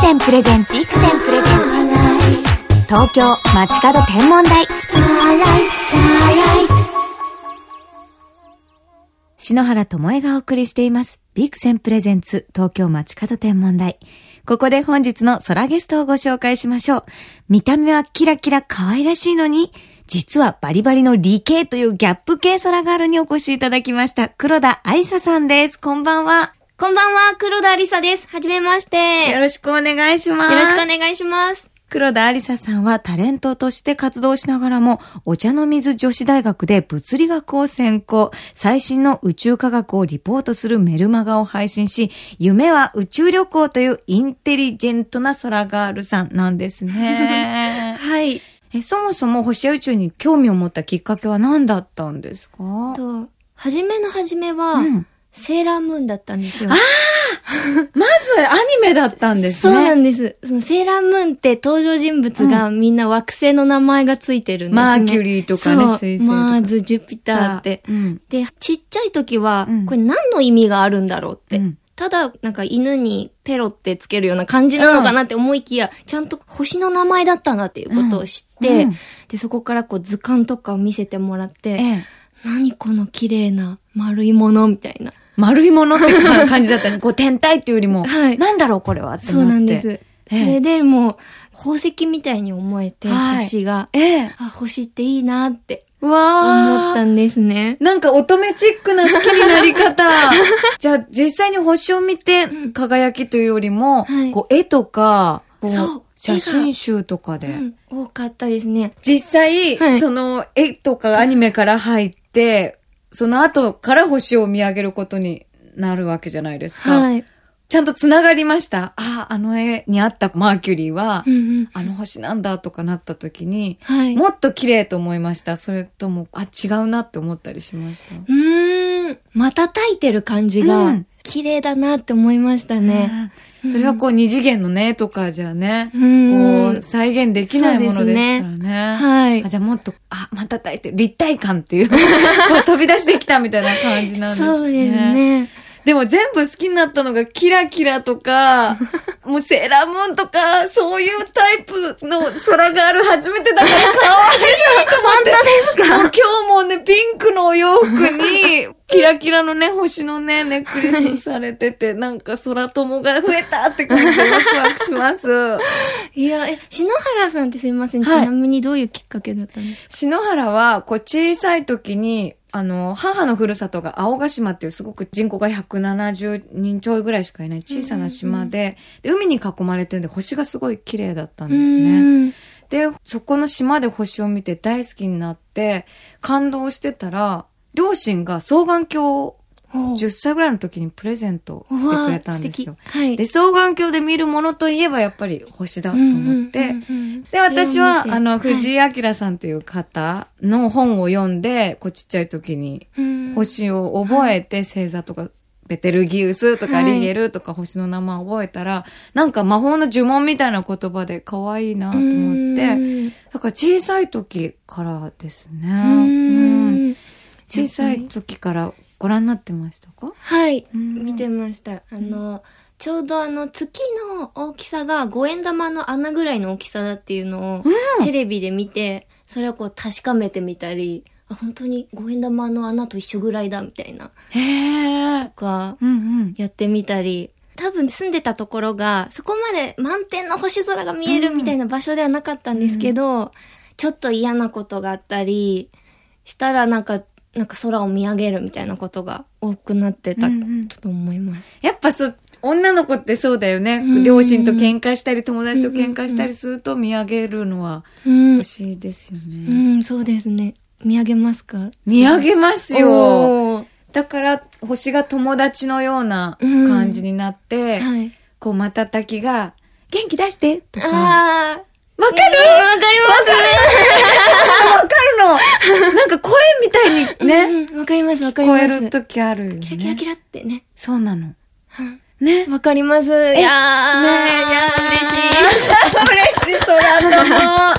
センプレゼンツビクセンプレゼンツ東京街角天文台篠原智恵がお送りしています。ビクセンプレゼンツ東京街角天文台。ここで本日の空ゲストをご紹介しましょう。見た目はキラキラ可愛らしいのに、実はバリバリの理系というギャップ系空ガールにお越しいただきました。黒田ありささんです。こんばんは。こんばんは、黒田ありさです。はじめまして。よよろしくお願いします。ろしくお願いします。黒田ありささんはタレントとして活動しながらも、お茶の水女子大学で物理学を専攻、最新の宇宙科学をリポートするメルマガを配信し、夢は宇宙旅行というインテリジェントな空ガールさんなんですね。はい。え、そもそも星や宇宙に興味を持ったきっかけは何だったんですか？と、はじめのはじめは、うんセーラームーンだったんですよ。まずアニメだったんですそうね。なんです。そのセーラームーンって登場人物がみんな惑星の名前がついてるんですね。マーキュリーとかね水星とかマーズ、ジュピターって。うん。で、ちっちゃい時は、うんこれ何の意味があるんだろうって。うんただ、なんか犬にペロってつけるような感じなのかなって思いきや、ちゃんと星の名前だったなっていうことを知って、うんうんで、そこからこう図鑑とかを見せてもらって、ええ。何この綺麗な丸いものみたいな。丸いものって感じだったね。こう天体っていうよりも、はいなんだろうこれはってそうなんです。それでもう、宝石みたいに思えて、はい星が、ええ。あ、星っていいなってわあ。思ったんですね。なんか乙女チックな好きになり方。じゃあ実際に星を見て輝きというよりも、はいこう絵とか、そう写真集とかで。うん多かったですね。実際、はいその絵とかアニメから入って、その後から星を見上げることになるわけじゃないですか。はい。ちゃんと繋がりました。ああ、あの絵にあったマーキュリーは、うんうん。あの星なんだとかなった時に、はい。もっと綺麗と思いました。それとも、あ、違うなって思ったりしました？うーん。瞬いてる感じうがん、綺麗だなって思いましたね。それはこう二次元のねとかじゃね、うんこう再現できないものですからね。はいあ。じゃあもっと、あ、またたいてる、立体感っていう、こう飛び出してきたみたいな感じなんですね。そうですね。でも全部好きになったのがキラキラとか、もうセーラームーンとか、そういうタイプの空がある初めてだから可愛いと思って。本当ですか？もう今日もね、ピンクのお洋服に、キラキラのね、星のね、ネックレスされてて、なんか空友が増えたって感じでワクワクします。いや、え、篠原さんってすいません。ちはいなみにどういうきっかけだったんですか？篠原は、こう小さい時に、あの、母のふるさとが青ヶ島っていうすごく人口が170人ちょいぐらいしかいない小さな島で、で海に囲まれてるんで星がすごい綺麗だったんですね。ね。で、そこの島で星を見て大好きになって、感動してたら、両親が双眼鏡を10歳ぐらいの時にプレゼントしてくれたんですよ。はい。で、双眼鏡で見るものといえばやっぱり星だと思って、で、私は、あの、藤井明さんという方の本を読んで、こうちっちゃい時に井星を覚えて、星座とか、ベテルギウスとかはいリゲルとか星の名前を覚えたら、なんか魔法の呪文みたいな言葉で可愛いなと思って、だから小さい時からですね。うん。小さい時からご覧になってましたか？はい。うん見てました。あの、ちょうどあの、月の大きさが五円玉の穴ぐらいの大きさだっていうのを、テレビで見て、それをこう確かめてみたり、あ、本当に五円玉の穴と一緒ぐらいだ、みたいな、と。か、うんうん。やってみたり、多分住んでたところが、そこまで満天の星空が見えるみたいな場所ではなかったんですけど、ちょっと嫌なことがあったり、したらなんか、なんか空を見上げるみたいなことが多くなってたうんうんと思います。やっぱそう、女の子ってそうだよね。ん両親と喧嘩したり、友達と喧嘩したりすると見上げるのはうん欲。しいですようね。ん、そうですね。見上げますか？見上げますよ。だから、星が友達のような感じになって、はい。こう、瞬きが、元気出してとか。わ。かる？わかりわかるのなんか声みたいにますね、うんわかります、わかり聞こます。える時あるよね。キラキラキラってね。そうなの。ね。わかります。いやー。ねえ、いや嬉しい。嬉しい、そう だと思う。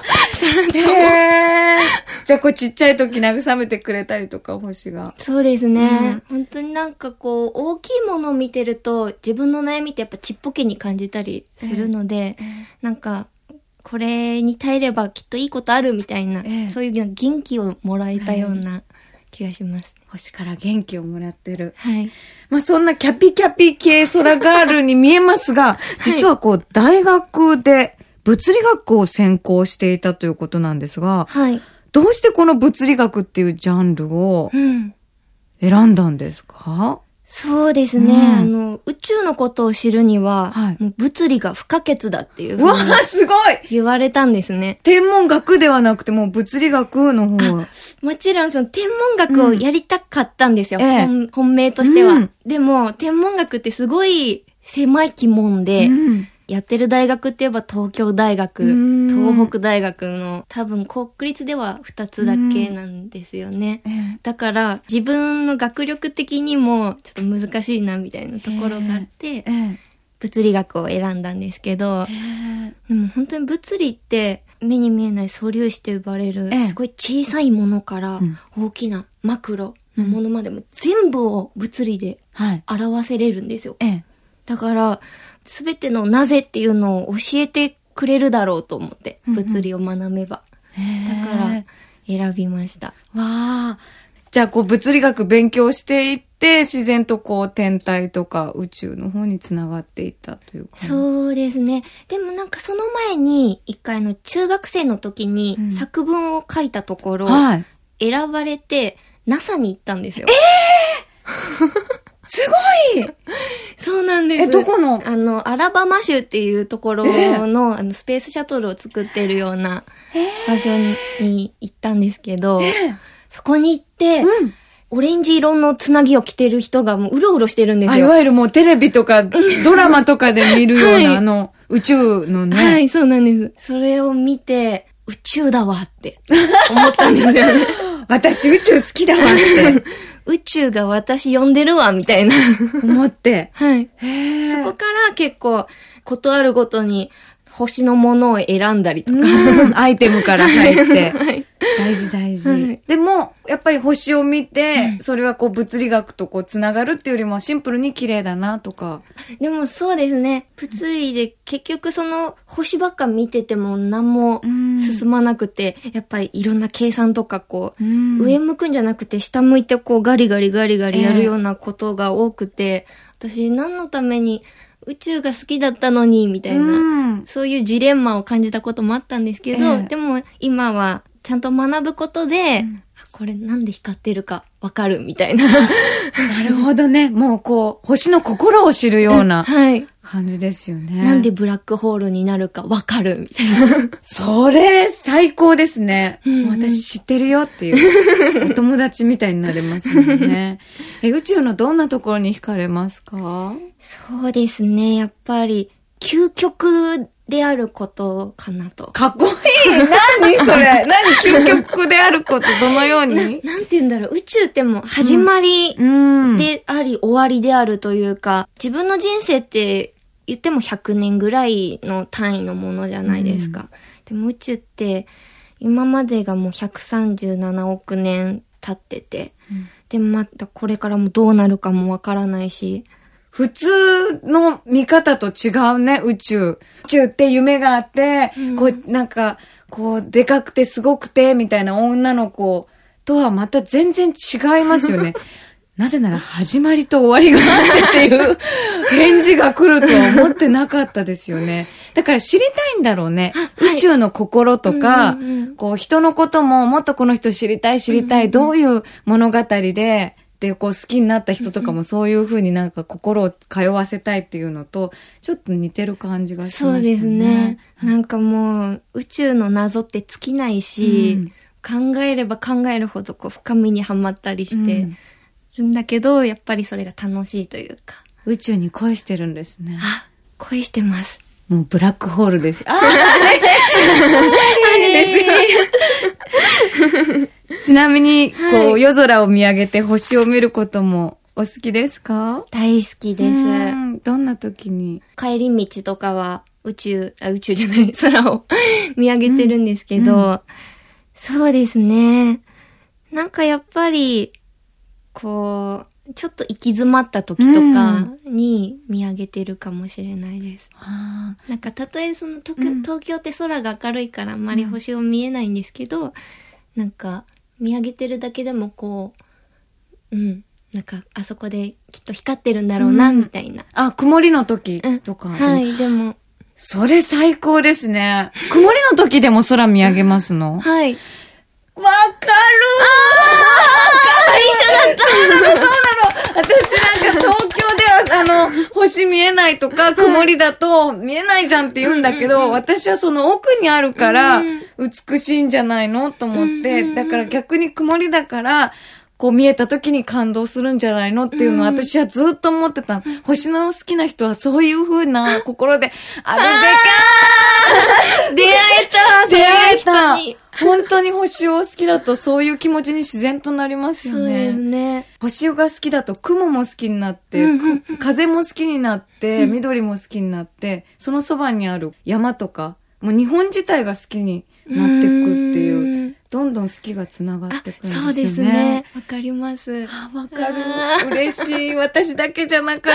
へーじゃあこうちっちゃい時慰めてくれたりとか、星が。そうですね、本当になんかこう、大きいものを見てると、自分の悩みってやっぱちっぽけに感じたりするので、なんか、これに耐えればきっといいことあるみたいな、ええそういう元気をもらえたような気がします。星から元気をもらってる。はい。まあそんなキャピキャピ系空ガールに見えますが、実はこう大学で物理学を専攻していたということなんですが、はい。どうしてこの物理学っていうジャンルをうん。選んだんですか？そうですね、うん。あの、宇宙のことを知るには、はい。もう物理が不可欠だっていうふうわうにあすごい。言われたんですね。天文学ではなくてもう物理学の方が。もちろんその天文学をやりたかったんですよ。うんええ。本本命としては、うん。でも、天文学ってすごい狭い鬼門で、うんやってる大学って言えば東京大学、うん東北大学の多分国立では2つだけなんですよね。ええだから自分の学力的にもちょっと難しいなみたいなところがあって、ええ物理学を選んだんですけど、でも本当に物理って目に見えない素粒子と呼ばれるええすごい小さいものからうん大きなマクロのものまでも全部を物理ではい。表せれるんですよ。ええ。だから、すべてのなぜっていうのを教えてくれるだろうと思って、うんうん物理を学べば。だだから、選びました。わあ。じゃあ、こう、物理学勉強していって、自然とこう、天体とか宇宙の方につながっていったというか。う。そうですね。でもなんかその前に、一回の中学生の時にうん作文を書いたところ、はい。選ばれて NASA に行ったんですよ。すごいそうなんです。え、どこの？あの、アラバマ州っていうところの、あの、スペースシャトルを作ってるような場所に行ったんですけど、そこに行って、うん。オレンジ色のつなぎを着てる人がもううろうろしてるんですあ、いよ。わゆるもうテレビとか、ドラマとかで見るような、はいあの、宇宙のね。はい、そうなんです。それを見て、宇宙だわって思ったんですよね。私宇宙好きだわって 宇宙が私呼んでるわ、みたいな。思って。はい。へそこから結構、ことあるごとに星のものを選んだりとか。うんアイテムから入って。はい。大事大事。はいでも、やっぱり星を見て、それはこう物理学とこうつながるっていうよりもシンプルに綺麗だなとか。でもそうですね。物理で結局その星ばっか見てても何も進まなくて、やっぱりいろんな計算とかこう、うん上向くんじゃなくて下向いてこうガリガリガリガリやるようなことが多くて、私何のために宇宙が好きだったのに、みたいな、うん。そういうジレンマを感じたこともあったんですけど、ええ。でも今はちゃんと学ぶことで、ん。あこれなんで光ってるかわかるみたいな。なるほどね。もうこう、星の心を知るようなはい。感じですよね。なんでブラックホールになるかわかるみたいな。それ、最高ですね。うんうん私知ってるよっていう、お友達みたいになれますもんね。え、宇宙のどんなところに惹かれますか？そうですね。やっぱり、究極であることかなと。かっこいい何？それ何究極であること？どのように？なんて言うんだろう。宇宙ってもう始まりうん。であり、終わりであるというか、自分の人生って言っても100年ぐらいの単位のものじゃないですか。でも宇宙って、今までがもう137億年経ってて、で、またこれからもどうなるかもわからないし、普通の見方と違うね、宇宙。宇宙って夢があって、うんこう、なんか、こう、でかくてすごくて、みたいな女の子とはまた全然違いますよね。なぜなら始まりと終わりがあってっていう 返事が来るとは思ってなかったですよね。だから知りたいんだろうね。はい宇宙の心とか、うんうんうんこう人のことももっとこの人知りたい知りたい、どういう物語で、で、こう好きになった人とかもそういうふうになんか心を通わせたいっていうのと、ちょっと似てる感じがしましたね。そうですね。なんかもう、宇宙の謎って尽きないし、考えれば考えるほどこう深みにはまったりしてるんだけど、やっぱりそれが楽しいというか、宇宙に恋してるんですね。あ、恋してます。もうブラックホールです。ああれちなみに、こう、はい夜空を見上げて星を見ることもお好きですか？大好きです。うんどんな時に？帰り道とかは宇宙、あ、宇宙じゃない、空を見上げてるんですけど、うんそうですね。なんかやっぱり、こう、ちょっと行き詰まった時とかに見上げてるかもしれないです。あなんかたとえその東,、うん東京って空が明るいからあんまり星を見えないんですけど、なんか見上げてるだけでもこう、うん、なんかあそこできっと光ってるんだろうな、うんみたいな。あ、曇りの時うんとか。はい、でも、それ最高ですね。曇りの時でも空見上げますの？はい。わかる一緒だった。そうなの。私なんか東京では、あの、星見えないとか、曇りだと見えないじゃんって言うんだけど、私はその奥にあるからうん、美しいんじゃないの？と思っうんて、だから逆に曇りだから、こう見えた時に感動するんじゃないのっていうのをうん。私はずっと思ってた。星の好きな人はそういう風な心であるべ 出会えたか出会えた本当に星を好きだとそういう気持ちに自然となりますよそうですね。ね。星が好きだと雲も好きになって、うんうんうん風も好きになって、緑も好きになって、そのそばにある山とか、もう日本自体が好きになっていくっていう、うどんどん好きがつながっていくんですよね。そうですね。わかります。あ、わかある。嬉しい。私だけじゃなかっ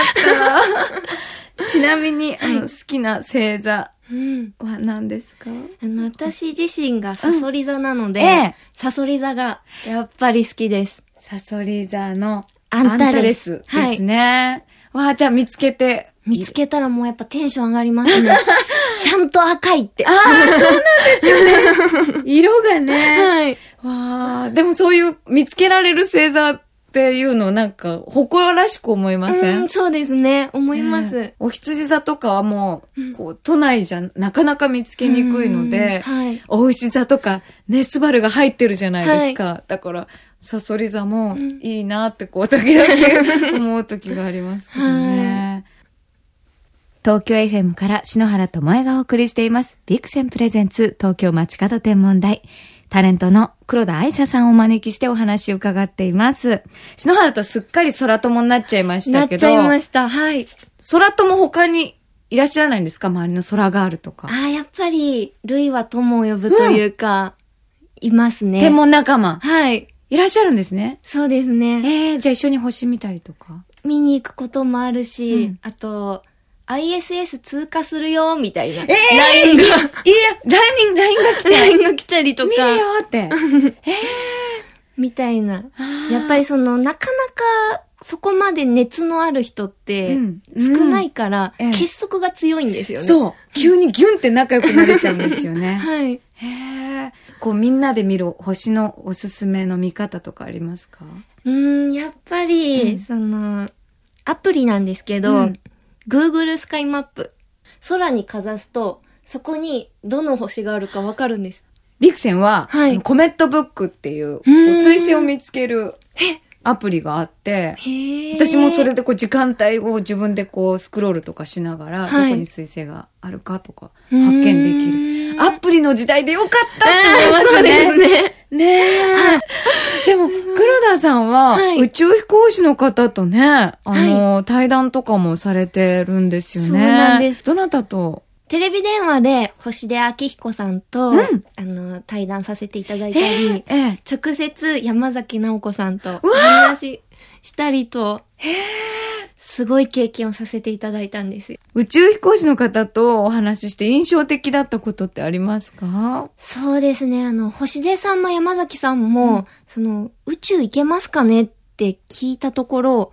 た。ちなみに、あの、好きな星座うん。は何ですか？あの、私自身がサソリ座なので、ええサソリ座がやっぱり好きです。サソリ座のアンタレスですね。わあ、じゃあ見つけて。見つけたらもうやっぱテンション上がりますね。ちゃんと赤いって。ああ、そうなんですよね。色がね。はい。わあ、でもそういう見つけられる星座っていうのなんか誇らしく思いません、うん、そうですね。思います。ねお羊座とかはもう、こう、都内じゃなかなか見つけにくいので、うんはい。お牛座とか、ネスバルが入ってるじゃないですか。だから、サソリ座もうんいいなってこう、時々 思う時がありますけどね。東京 FM から篠原智恵がお送りしています。ビクセンプレゼンツ東京街角天文台。タレントの黒田愛沙さんをお招きしてお話を伺っています。篠原とすっかり空友になっちゃいましけど、なったちゃいました。はい。空友他にいらっしゃらないんですか？周りの空ガールとか。ああ、やっぱり、ルイは友を呼ぶというか、いますね。天文仲間。はい。いらっしゃるんですね？そうですね。えー、じゃあ一緒に星見たりとか？見に行くこともあるし、うんあと、ISS 通過するよ、みたいな。え LINE が、いや、LINE が来て。LINE が来たりと見るか、よって。みたいな。やっぱりその、なかなか、そこまで熱のある人ってうん少ないから、結束が強いんですよね。そう。急にギュンって仲良くなれちゃうんですよね。はい。へえ。こうみんなで見る星のおすすめの見方とかありますか？うーん、やっぱり、うんその、アプリなんですけど、うん Google スカイマップ。空にかざすと、そこにどの星があるかわかるんです。ビクセンは、はいコメットブックっていう、ーん彗星を見つけるアプリがあって。私もそれでこう時間帯を自分でこうスクロールとかしながら、はいどこに彗星があるかとか発見できうる。アプリの時代でよかったって思いますそう。ですね。ねえ。でも、黒田さんは、はい宇宙飛行士の方とね、あの、対談とかもされてるんですよね。そうなんですどなたと？テレビ電話で星出明彦さんと、うんあの、対談させていただいたり、ええ。直接山崎直子さんとお話ししたりと、すごい経験をさせていただいたんですよ。宇宙飛行士の方とお話しして印象的だったことってありますか？そうですね。あの、星出さんも山崎さんも、その、宇宙行けますかねって聞いたところ、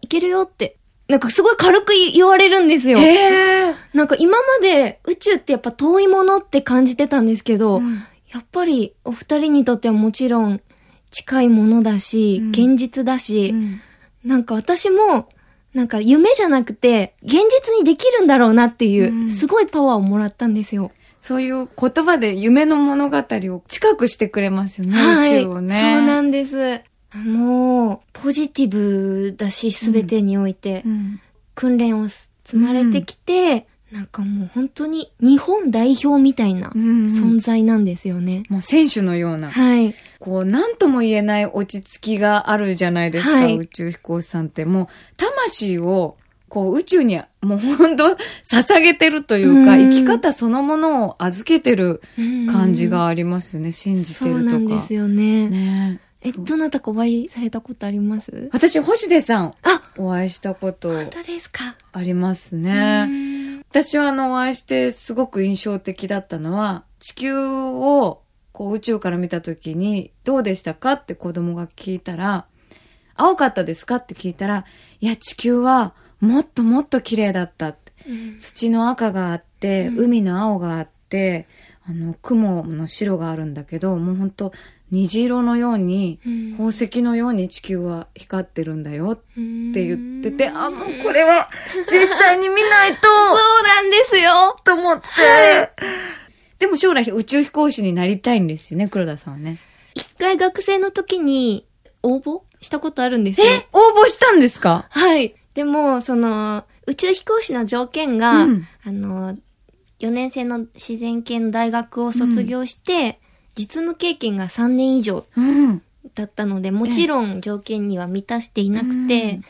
行けるよって、なんかすごい軽く言われるんですよ。へえ。なんか今まで宇宙ってやっぱ遠いものって感じてたんですけど、うんやっぱりお二人にとってはもちろん近いものだし、うん現実だし、うんなんか私も、なんか夢じゃなくて、現実にできるんだろうなっていう、うんすごいパワーをもらったんですよ。そういう言葉で夢の物語を近くしてくれますよね、はい。宇宙をね。そうなんです。もう、ポジティブだし、すべてにおいて、うん訓練を積まれてきて、なんかもう本当に日本代表みたいなうん存在なんですよね。もう選手のような。はい。こう、なんとも言えない落ち着きがあるじゃないですか、はい宇宙飛行士さんって。もう、魂を、こう宇宙にもう本当捧げてるというか、うん生き方そのものを預けてる感じがありますよね。信じてるとか。そうなんですよね。ねえ、どなたかお会いされたことあります？私、星出さんあお会いしたこと本当ですか。ありますうね。ん私はあの、お会いしてすごく印象的だったのは、地球をこう宇宙から見た時にどうでしたかって子供が聞いたら、青かったですかって聞いたら、いや、地球はもっともっと綺麗だったって。うん土の赤があって、うん海の青があって、あの、雲の白があるんだけど、もうほんと虹色のように、うん宝石のように地球は光ってるんだよって言ってて、あ、もうこれは実際に見ないと そうなんですよ。と思って。でも将来宇宙飛行士になりたいんですよね、黒田さんはね。一回学生の時に応募したことあるんですよ。応募したんですか？はい。でも、その、宇宙飛行士の条件が、うんあの、4年生の自然系の大学を卒業して、実務経験が3年以上うん。だったので、もちろん条件には満たしていなくて、うん。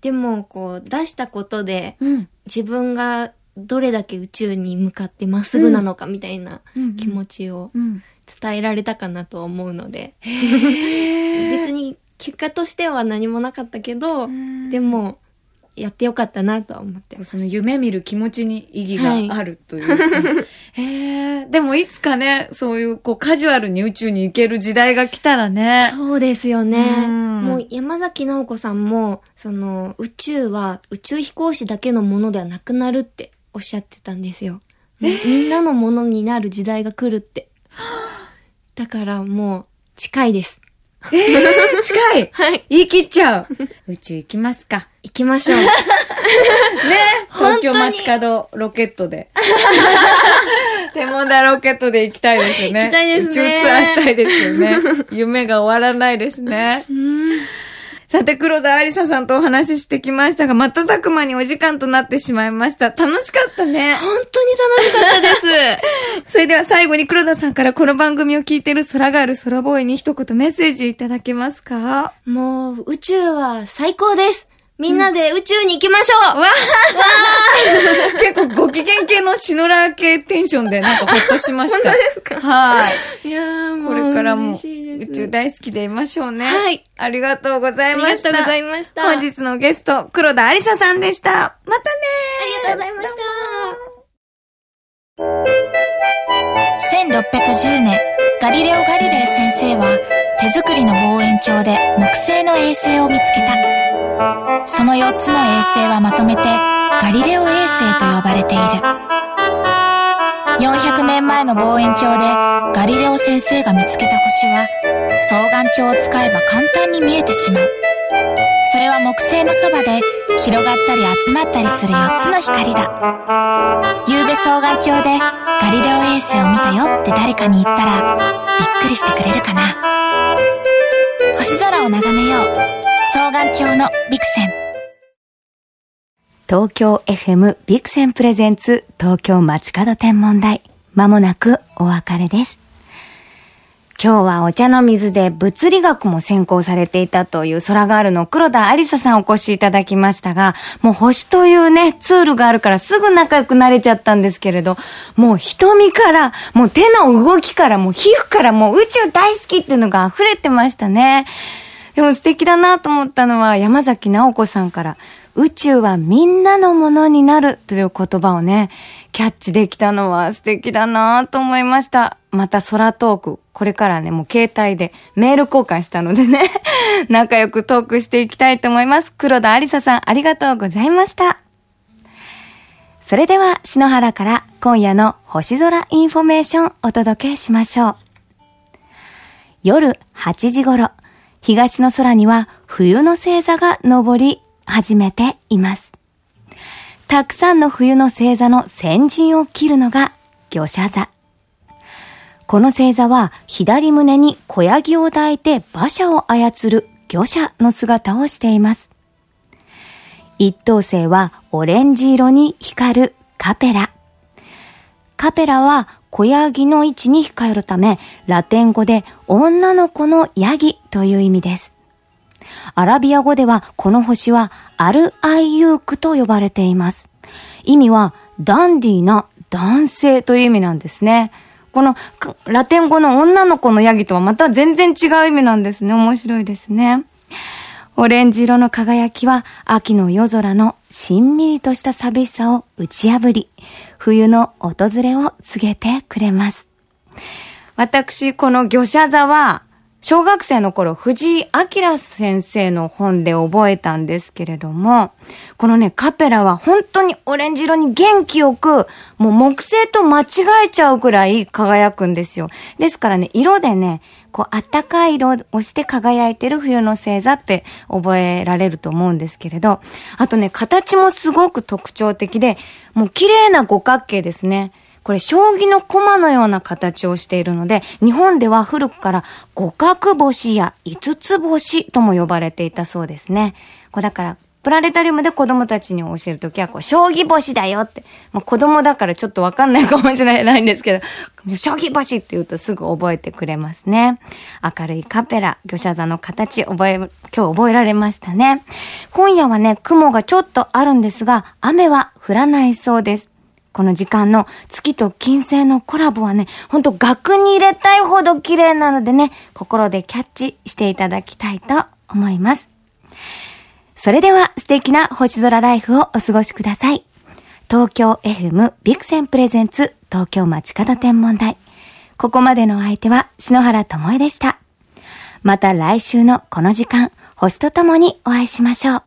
でも、こう、出したことで、うん。自分がどれだけ宇宙に向かってまっすぐなのかみたいなうん気持ちをうん。伝えられたかなと思うので、へ 別に結果としては何もなかったけど、ーでも、やってよかったなとは思ってます。その夢見る気持ちに意義があるというか。へえ。でもいつかね、そういうこうカジュアルに宇宙に行ける時代が来たらね。そうですよね。うんもう山崎直子さんも、その宇宙は宇宙飛行士だけのものではなくなるっておっしゃってたんですよ。みみんなのものになる時代が来るって。だからもう近いです。ええ近い はい。言い切っちゃう。宇宙行きますか。行きましょう。ね 東京街角ロケットで。天文台ロケットで行きたいですよね。行きたいですね宇宙ツアーしたいですよね。夢が終わらないですね。さて、黒田ありささんとお話ししてきましたが、瞬く間にお時間となってしまいました。楽しかったね。本当に楽しかったです。それでは最後に黒田さんからこの番組を聞いている空がある空ボーイに一言メッセージいただけますか？もう宇宙は最高です。みんなで宇宙に行きましょう、わー結構ご機嫌系のシノラー系テンションでなんかほっとしました。本当ですか？はい。いやーもこうれからも嬉しいです宇宙大好きでいましょうね。はい。ありがとうございありました。がとうございました。本日のゲスト、黒田ありささんでした。またねありがとうございました。1610年、ガリレオ・ガリレイ先生は手作りの望遠鏡で木星の衛星を見つけた。その4つの衛星はまとめてガリレオ衛星と呼ばれている。400年前の望遠鏡でガリレオ先生が見つけた星は双眼鏡を使えば簡単に見えてしまう。それは木星のそばで広がったり集まったりする4つの光だ。夕べ双眼鏡でガリレオ衛星を見たよって誰かに言ったらびっくりしてくれるかな。星空を眺めよう。双眼鏡のビクセン。東京 FM ビクセンプレゼンツ東京街角天文台。まもなくお別れです。今日はお茶の水で物理学も専攻されていたという空ガールの黒田ありささんお越しいただきましたが、もう星というね、ツールがあるからすぐ仲良くなれちゃったんですけれど、もう瞳から、もう手の動きから、もう皮膚から、もう宇宙大好きっていうのが溢れてましたね。でも素敵だなと思ったのは山崎直子さんから、宇宙はみんなのものになるという言葉をね、キャッチできたのは素敵だなと思いました。また空トーク、これからね、もう携帯でメール交換したのでね、仲良くトークしていきたいと思います。黒田有彩さん、ありがとうございました。それでは、篠原から今夜の星空インフォメーションお届けしましょう。夜8時頃、東の空には冬の星座が昇り始めています。たくさんの冬の星座の先陣を切るのが魚車座。この星座は左胸に小ヤギを抱いて馬車を操る魚車の姿をしています。一等星はオレンジ色に光るカペラ。カペラは小ヤギの位置に控えるため、ラテン語で女の子のヤギという意味です。アラビア語ではこの星はアルアイユークと呼ばれています。意味はダンディーな男性という意味なんですね。このラテン語の女の子のヤギとはまた全然違う意味なんですね。面白いですね。オレンジ色の輝きは秋の夜空のしんみりとした寂しさを打ち破り、冬の訪れを告げてくれます。私、この魚舎座は、小学生の頃、藤井明先生の本で覚えたんですけれども、このね、カペラは本当にオレンジ色に元気よく、もう木星と間違えちゃうくらい輝くんですよ。ですからね、色でね、こう、あったかい色をして輝いてる冬の星座って覚えられると思うんですけれど、あとね、形もすごく特徴的で、もう綺麗な五角形ですね。これ、将棋の駒のような形をしているので、日本では古くから五角星や五つ星とも呼ばれていたそうですね。こうだから、プラネタリウムで子供たちに教えるときは、こう、将棋星だよって。もう子供だからちょっとわかんないかもしれないんですけど、将棋星って言うとすぐ覚えてくれますね。明るいカペラ、魚舎座の形、覚え、今日覚えられましたね。今夜はね、雲がちょっとあるんですが、雨は降らないそうです。この時間の月と金星のコラボはね、ほんと額に入れたいほど綺麗なのでね、心でキャッチしていただきたいと思います。それでは素敵な星空ライフをお過ごしください。東京 FM ビクセンプレゼンツ東京街角天文台。ここまでのお相手は篠原智恵でした。また来週のこの時間、星とともにお会いしましょう。